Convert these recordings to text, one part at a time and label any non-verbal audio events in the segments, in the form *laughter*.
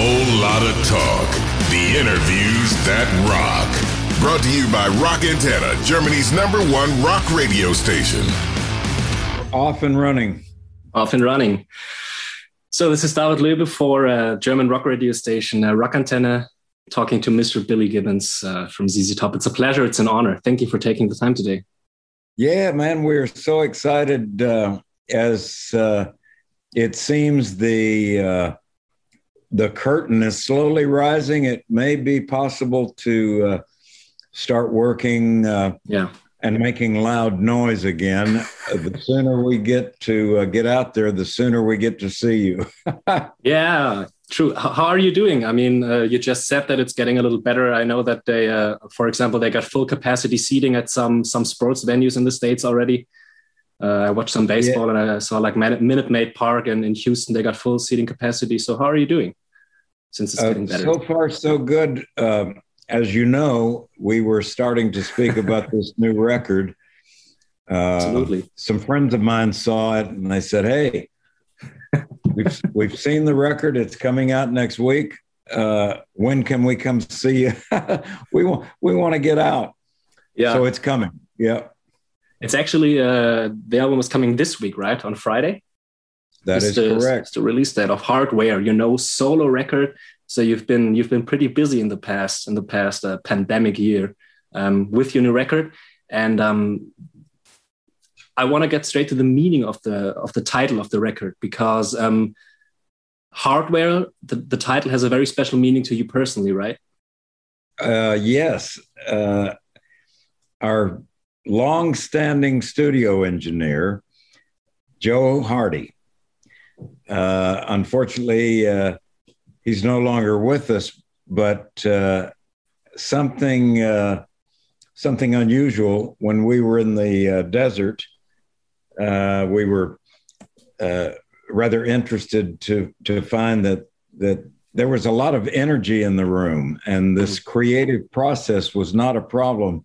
whole lot of talk. The interviews that rock. Brought to you by Rock Antenne, Germany's number one rock radio station. Off and running. Off and running. So this is David Löbe for a uh, German rock radio station, uh, Rock Antenne, talking to Mr. Billy Gibbons uh, from ZZ Top. It's a pleasure. It's an honor. Thank you for taking the time today. Yeah, man, we're so excited uh, as uh, it seems the uh, the curtain is slowly rising. It may be possible to uh, start working, uh, yeah, and making loud noise again. the sooner we get to uh, get out there, the sooner we get to see you. *laughs* yeah, true. How are you doing? I mean, uh, you just said that it's getting a little better. I know that they, uh, for example, they got full capacity seating at some some sports venues in the states already. Uh, I watched some baseball yeah. and I saw like Minute Maid Park and in Houston they got full seating capacity. So how are you doing since it's uh, getting better? So far, so good. Um, as you know, we were starting to speak *laughs* about this new record. Uh, Absolutely. Some friends of mine saw it and they said, "Hey, we've *laughs* we've seen the record. It's coming out next week. Uh, when can we come see you? *laughs* we want we want to get out. Yeah. So it's coming. Yeah. It's actually uh, the album is coming this week, right? On Friday. That is the, correct. To release that of Hardware, you know, solo record. So you've been you've been pretty busy in the past in the past uh, pandemic year um, with your new record, and um, I want to get straight to the meaning of the of the title of the record because um, Hardware, the, the title has a very special meaning to you personally, right? Uh, yes. Uh, our long-standing studio engineer, Joe Hardy. Uh, unfortunately, uh, he's no longer with us, but uh, something uh, something unusual when we were in the uh, desert. Uh, we were rather interested to to find that that there was a lot of energy in the room, and this creative process was not a problem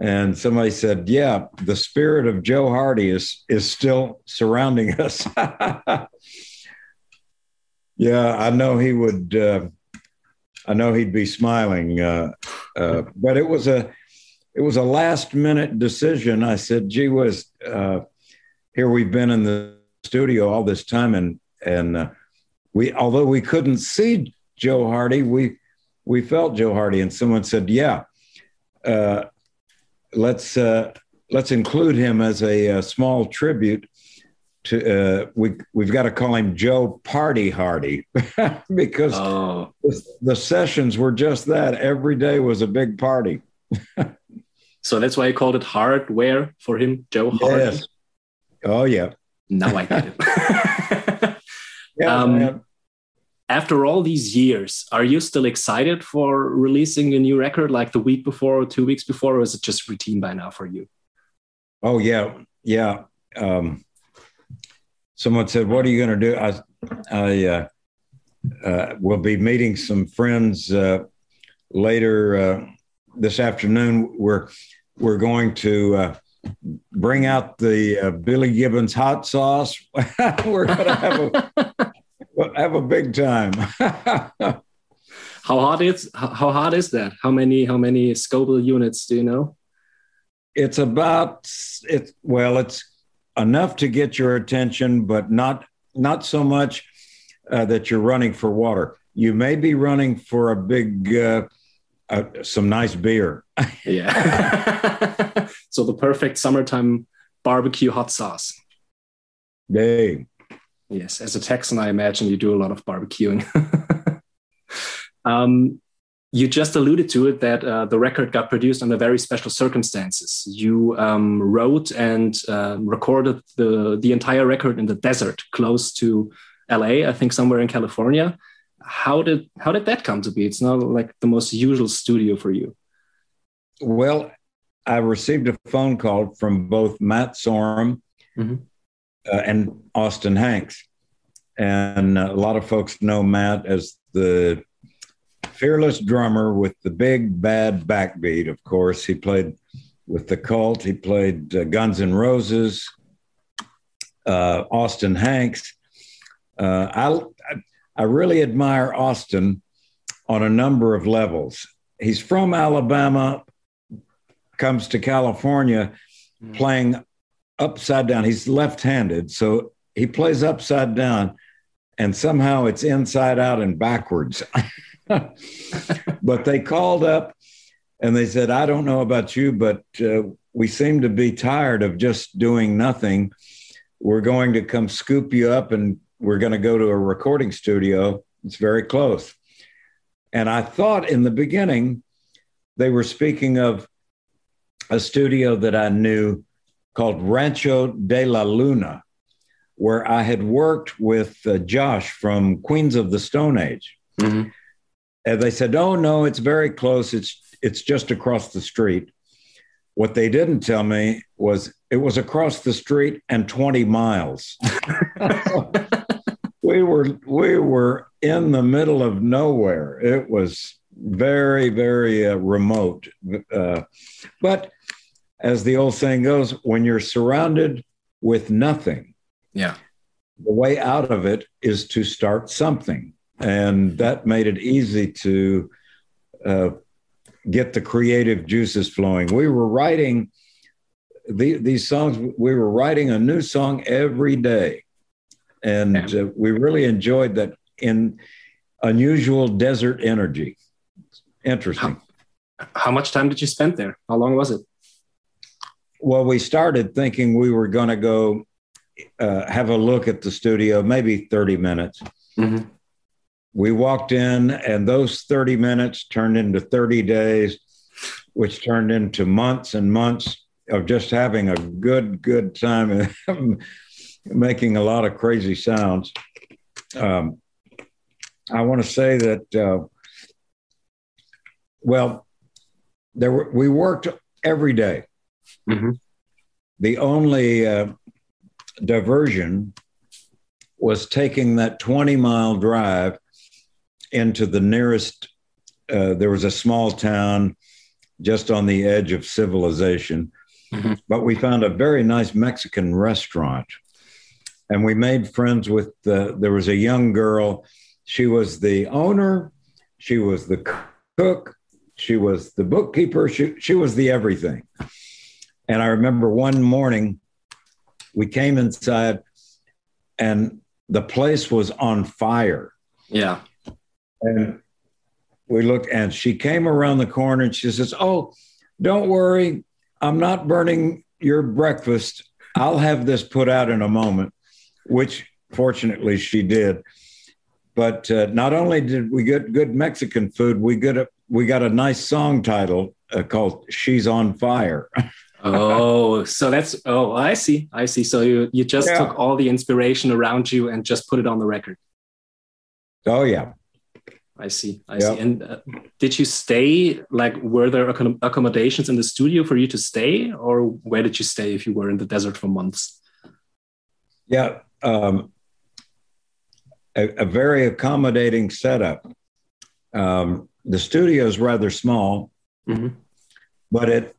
and somebody said, "Yeah, the spirit of Joe Hardy is is still surrounding *laughs* us." yeah, I know he would. Uh, I know he'd be smiling, uh, uh, but it was a it was a last minute decision. I said, "Gee whiz, uh, here we've been in the studio all this time, and and uh, we although we couldn't see Joe Hardy, we we felt Joe Hardy." And someone said, "Yeah." Uh, let's uh, let's include him as a, a small tribute to uh, we we've got to call him Joe Party Hardy *laughs* because oh. the, the, sessions were just that. Every day was a big party. *laughs* so that's why I called it hardware for him, Joe Hardy. Yes. Oh yeah. Now I get it. *laughs* yeah, um, after all these years, are you still excited for releasing a new record like the week before or two weeks before, or is it just routine by now for you? Oh yeah, yeah. Um, someone said, "What are you going to do?" I, I uh, uh, will be meeting some friends uh, later uh, this afternoon. We're we're going to uh, bring out the uh, Billy Gibbons hot sauce. *laughs* we're going to have a *laughs* have a big time. *laughs* how hard is how hard is that? How many how many Scoville units do you know? It's about it's well, it's enough to get your attention, but not not so much uh, that you're running for water. You may be running for a big uh, uh, some nice beer. *laughs* yeah. *laughs* so the perfect summertime barbecue hot sauce. Hey, Yes, as a Texan, I imagine you do a lot of barbecuing. *laughs* um, you just alluded to it that uh, the record got produced under very special circumstances. You um, wrote and uh, recorded the the entire record in the desert, close to LA, I think somewhere in California. How did how did that come to be? It's not like the most usual studio for you. Well, I received a phone call from both Matt Sorum mm -hmm and Austin Hanks. And a lot of folks know Matt as the fearless drummer with the big bad backbeat. Of course, he played with the Cult. He played uh, Guns N' Roses. Uh, Austin Hanks. Uh, I I really admire Austin on a number of levels. He's from Alabama, comes to California mm. playing upside down. He's left handed, so he plays upside down, and somehow it's inside out and backwards. *laughs* but they called up and they said, I don't know about you, but uh, we seem to be tired of just doing nothing. We're going to come scoop you up and we're going to go to a recording studio. It's very close. And I thought in the beginning they were speaking of a studio that I knew called Rancho de la Luna, where I had worked with uh, Josh from Queens of the Stone Age. Mm-hmm. And they said, "Oh no, it's very close. It's it's just across the street." What they didn't tell me was it was across the street and 20 miles. *laughs* we were we were in the middle of nowhere. It was very very uh, remote. Uh, but as the old saying goes, when you're surrounded with nothing, yeah, the way out of it is to start something, and that made it easy to uh, get the creative juices flowing. We were writing the, these songs. We were writing a new song every day, and uh, we really enjoyed that in unusual desert energy. Interesting. How, how much time did you spend there? How long was it? Well, we started thinking we were going to go uh, have a look at the studio, maybe 30 minutes. Mm-hmm. We walked in, and those 30 minutes turned into 30 days, which turned into months and months of just having a good, good time and *laughs* making a lot of crazy sounds. Um, I want to say that, uh, well, there were, we worked every day. Mm-hmm. The only uh, diversion was taking that 20 mile drive into the nearest, uh, there was a small town just on the edge of civilization. Mm-hmm. But we found a very nice Mexican restaurant. And we made friends with the, there was a young girl. She was the owner, she was the cook, she was the bookkeeper, she, she was the everything. And I remember one morning we came inside and the place was on fire. Yeah. And we looked and she came around the corner and she says, Oh, don't worry. I'm not burning your breakfast. I'll have this put out in a moment, which fortunately she did. But uh, not only did we get good Mexican food, we got a, we got a nice song title uh, called "She's on Fire." *laughs* oh, so that's oh, I see, I see. So you you just yeah. took all the inspiration around you and just put it on the record. Oh yeah, I see, I yep. see. And uh, did you stay? Like, were there accommodations in the studio for you to stay, or where did you stay if you were in the desert for months? Yeah, um, a, a, very accommodating setup. Um, the studio is rather small, mm-hmm. but it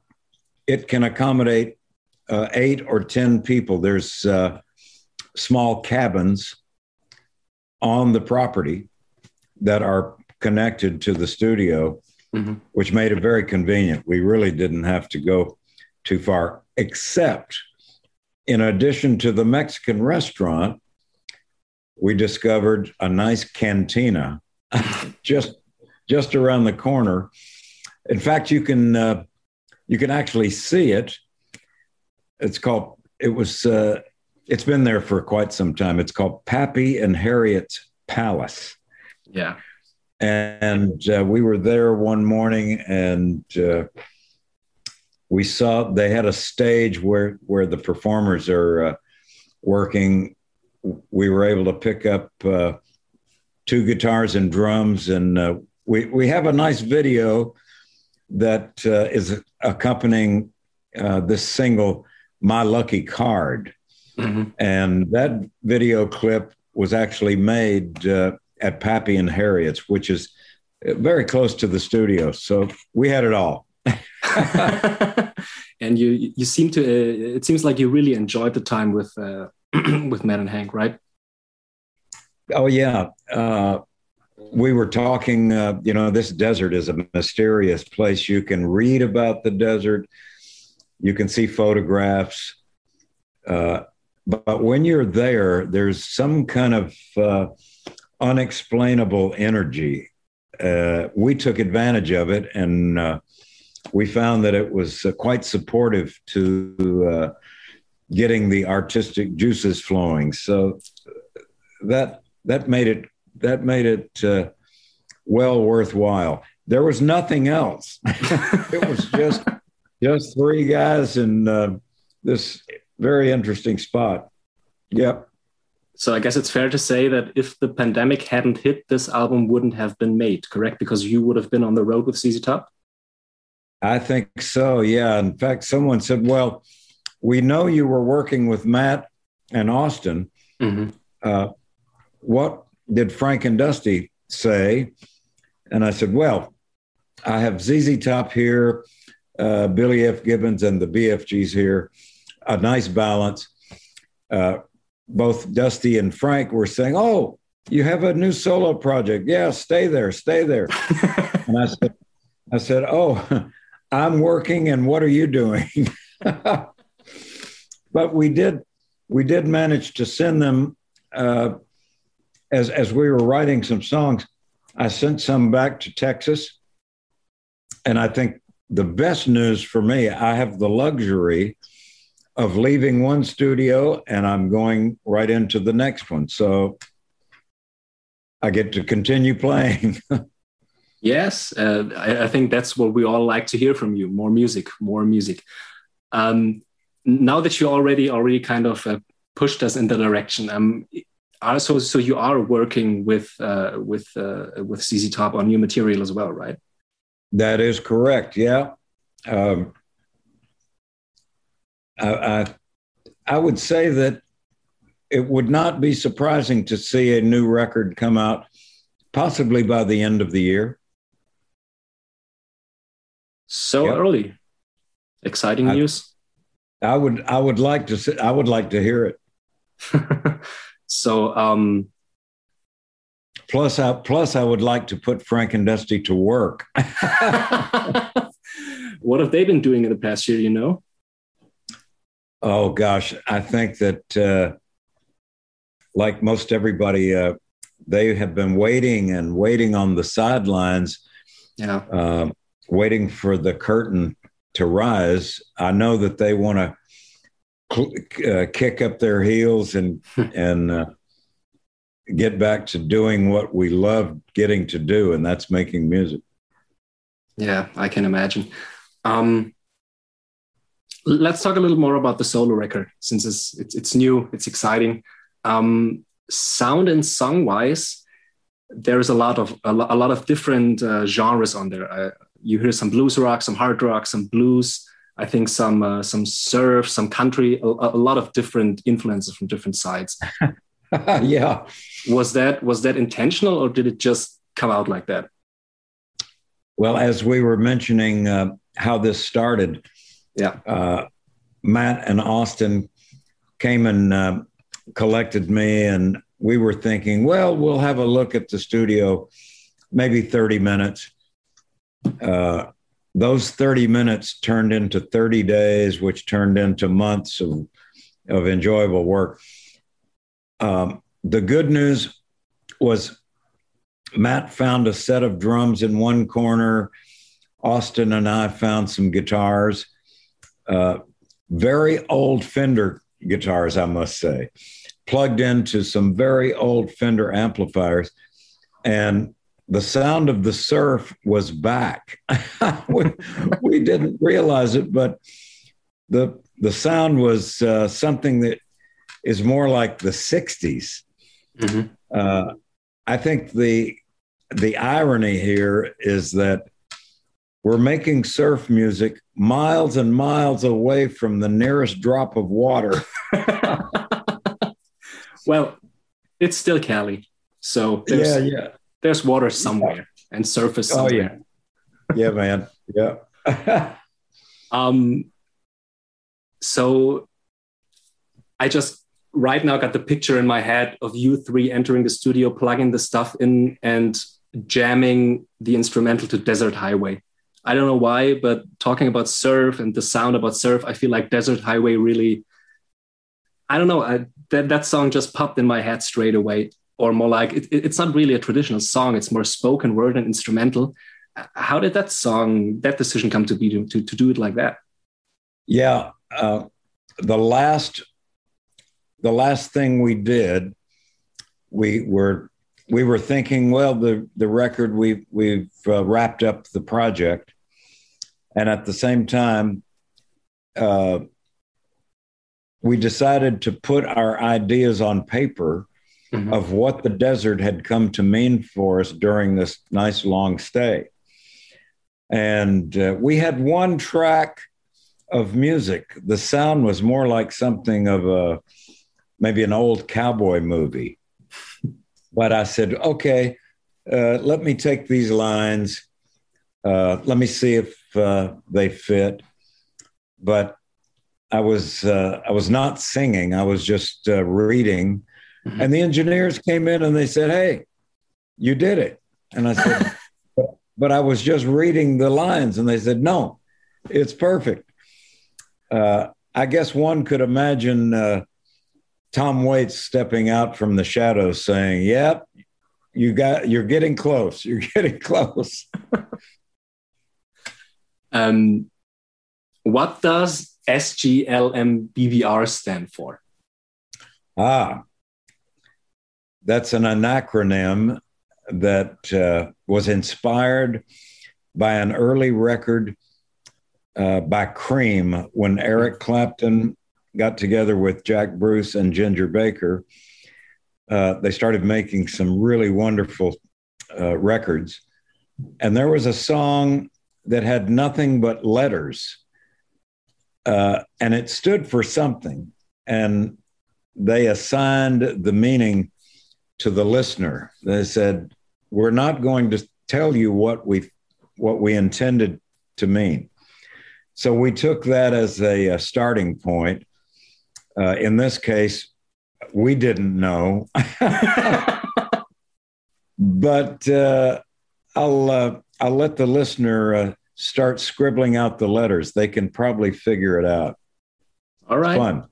it can accommodate uh, eight or 10 people. There's uh, small cabins on the property that are connected to the studio, mm-hmm. which made it very convenient. We really didn't have to go too far, except in addition to the Mexican restaurant, we discovered a nice cantina *laughs* just just around the corner. In fact, you can uh, you can actually see it. It's called, it was, uh, it's been there for quite some time. It's called Pappy and Harriet's Palace. Yeah. And uh, we were there one morning and uh, we saw they had a stage where, where the performers are uh, working. We were able to pick up uh, two guitars and drums, and uh, we, we have a nice video that uh, is accompanying uh, this single, My Lucky Card. Mm-hmm. And that video clip was actually made uh, at Pappy and Harriet's, which is very close to the studio. So we had it all. *laughs* *laughs* and you you seem to uh, it seems like you really enjoyed the time with uh, *clears throat* with Matt and Hank, right? Oh yeah. Uh, we were talking. Uh, you know, this desert is a mysterious place. You can read about the desert. You can see photographs. Uh, but when you're there, there's some kind of uh, unexplainable energy. Uh, we took advantage of it, and uh, we found that it was uh, quite supportive to getting the artistic juices flowing. So that that made it that made it uh, well worthwhile. There was nothing else. *laughs* it was just just three guys in uh, this very interesting spot. Yep. So I guess it's fair to say that if the pandemic hadn't hit, this album wouldn't have been made, correct? Because you would have been on the road with ZZ Top. I think so. Yeah. In fact, someone said, "Well, we know you were working with Matt and Austin. Mm-hmm. Uh, what did Frank and Dusty say?" And I said, "Well, I have ZZ Top here, uh, Billy F. Gibbons, and the BFGs here. A nice balance." Uh, both Dusty and Frank were saying, "Oh, you have a new solo project? Yeah, stay there, stay there." *laughs* and I said, "I said, oh, *laughs* I'm working, and what are you doing?" *laughs* but we did, we did manage to send them uh, as as we were writing some songs. I sent some back to Texas, and I think the best news for me, I have the luxury of leaving one studio and I'm going right into the next one. So I get to continue playing. *laughs* yes, uh, I, I, think that's what we all like to hear from you: more music, more music. Um, now that you already already kind of uh, pushed us in the direction, um, also so you are working with uh, with uh, with ZZ Top on new material as well, right? That is correct. Yeah. Um, I, I would say that it would not be surprising to see a new record come out possibly by the end of the year. So yep. early. Exciting I, news. I would I would like to see, I would like to hear it. *laughs* so um plus I plus I would like to put Frank and Dusty to work. *laughs* what have they been doing in the past year, you know? Oh gosh, I think that uh, like most everybody, uh, they have been waiting and waiting on the sidelines, yeah, uh, waiting for the curtain to rise. I know that they want to uh, kick up their heels and and uh, get back to doing what we love getting to do, and that's making music. Yeah, I can imagine. Um, let's talk a little more about the solo record since it's it's, it's new, it's exciting. Um, sound and song wise, there's a lot of a, a lot of different uh, genres on there. Uh, you hear some blues rock, some hard rock, some blues. I think some uh, some surf, some country, a, a, lot of different influences from different sides. *laughs* yeah. Was that was that intentional or did it just come out like that? Well, as we were mentioning uh, how this started, yeah. Uh, Matt and Austin came and uh, collected me, and we were thinking, well, we'll have a look at the studio, maybe 30 minutes. Uh, those 30 minutes turned into 30 days, which turned into months of, of enjoyable work. Um, the good news was Matt found a set of drums in one corner. Austin and I found some guitars. Uh, very old Fender guitars, I must say, plugged into some very old Fender amplifiers. And the sound of the surf was back. *laughs* we, we, didn't realize it, but the, the sound was uh, something that is more like the 60s. Mm-hmm. Uh, I think the the irony here is that we're making surf music miles and miles away from the nearest drop of water. *laughs* *laughs* well, it's still Cali. So there's, yeah, yeah. There's water somewhere and surface somewhere. Oh, yeah. yeah, man. Yeah. *laughs* um, so I just right now got the picture in my head of you three entering the studio, plugging the stuff in, and jamming the instrumental to Desert Highway. I don't know why, but talking about surf and the sound about surf, I feel like Desert Highway really. I don't know. I, that that song just popped in my head straight away, or more like it, it's not really a traditional song. It's more spoken word and instrumental. How did that song, that decision come to be to, to, to do it like that? Yeah, uh, the last the last thing we did, we were we were thinking, well, the the record we we've uh, wrapped up the project, and at the same time, uh, we decided to put our ideas on paper mm-hmm. of what the desert had come to mean for us during this nice long stay, and uh, we had one track of music. The sound was more like something of a maybe an old cowboy movie. *laughs* but I said, okay, uh, let me take these lines. Uh, let me see if uh, they fit. But I was uh, I was not singing. I was just uh, reading, mm-hmm. and the engineers came in and they said, "Hey, you did it." And I said, but, *laughs* "But I was just reading the lines," and they said, "No, it's perfect." Uh, I guess one could imagine uh, Tom Waits stepping out from the shadows saying, Yep, you got you're getting close. *laughs* You're getting close. *laughs* um, what does SGLMBVR stand for? Ah, that's an acronym that uh, was inspired by an early record uh, by Cream when Eric Clapton got together with Jack Bruce and Ginger Baker. Uh, they started making some really wonderful uh, records. And there was a song that had nothing but letters. Uh, and it stood for something. And they assigned the meaning to the listener. They said, We're not going to tell you what we what we intended to mean. So we took that as a, a starting point. Uh, in this case, we didn't know, *laughs* but uh, I'll uh, I'll let the listener uh, start scribbling out the letters. They can probably figure it out. All right. Fun.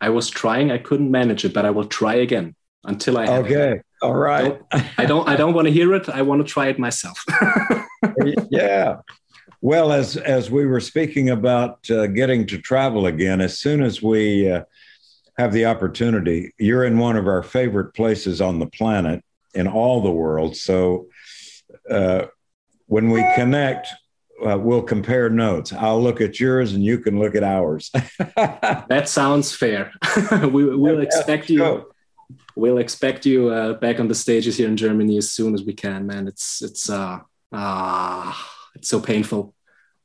I was trying. I couldn't manage it, but I will try again until I. okay. It. All right. I don't. I don't want to hear it. I want to try it myself. *laughs* yeah. Well, as as we were speaking about uh, getting to travel again, as soon as we uh, have the opportunity, you're in one of our favorite places on the planet in all the world. So uh, when we connect, uh, we'll compare notes. I'll look at yours, and you can look at ours. *laughs* that sounds fair. *laughs* we, will expect you. We'll expect you uh, back on the stages here in Germany as soon as we can, man. It's it's uh ah it's so painful.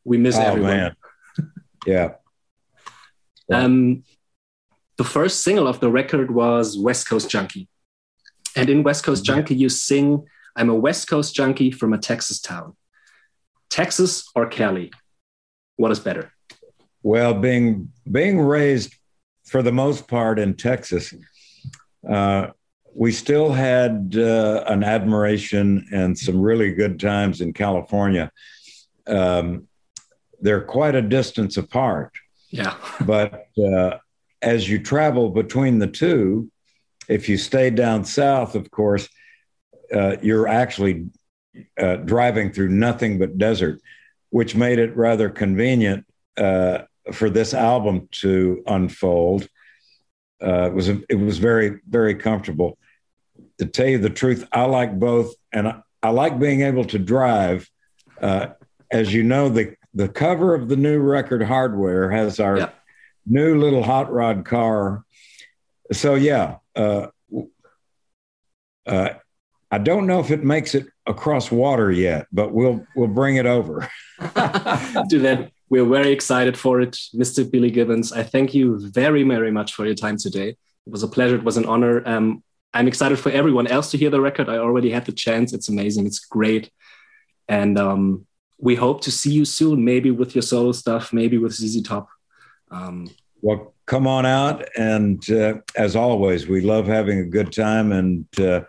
We miss oh, everyone. Man. *laughs* Yeah. Um, the first single of the record was West Coast Junkie. And in West Coast yeah. Junkie, you sing, I'm a West Coast junkie from a Texas town. Texas or Cali? What is better? Well, being being raised for the most part in Texas, uh, we still had uh, an admiration and some really good times in California. Um, they're quite a distance apart. Yeah. *laughs* but uh, as you travel between the two, if you stay down south, of course, uh, you're actually uh, driving through nothing but desert, which made it rather convenient uh, for this album to unfold. Uh, it was it was very very comfortable. To tell you the truth, I like both, and I, I like being able to drive. Uh, as you know, the the cover of the new record hardware has our yeah. new little hot rod car. So yeah, uh, uh, I don't know if it makes it across water yet, but we'll we'll bring it over. *laughs* Do that. We're very excited for it. Mr. Billy Gibbons, I thank you very, very much for your time today. It was a pleasure. It was an honor. Um, I'm excited for everyone else to hear the record. I already had the chance. It's amazing. It's great. And um, we hope to see you soon, maybe with your solo stuff, maybe with ZZ Top. Um, well, come on out. And uh, as always, we love having a good time and uh,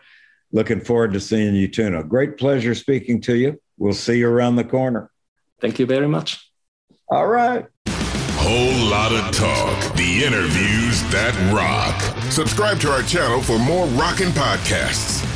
looking forward to seeing you, Tuna. Great pleasure speaking to you. We'll see you around the corner. Thank you very much. All right. Whole lot of talk. The interviews that rock. Subscribe to our channel for more rocking podcasts.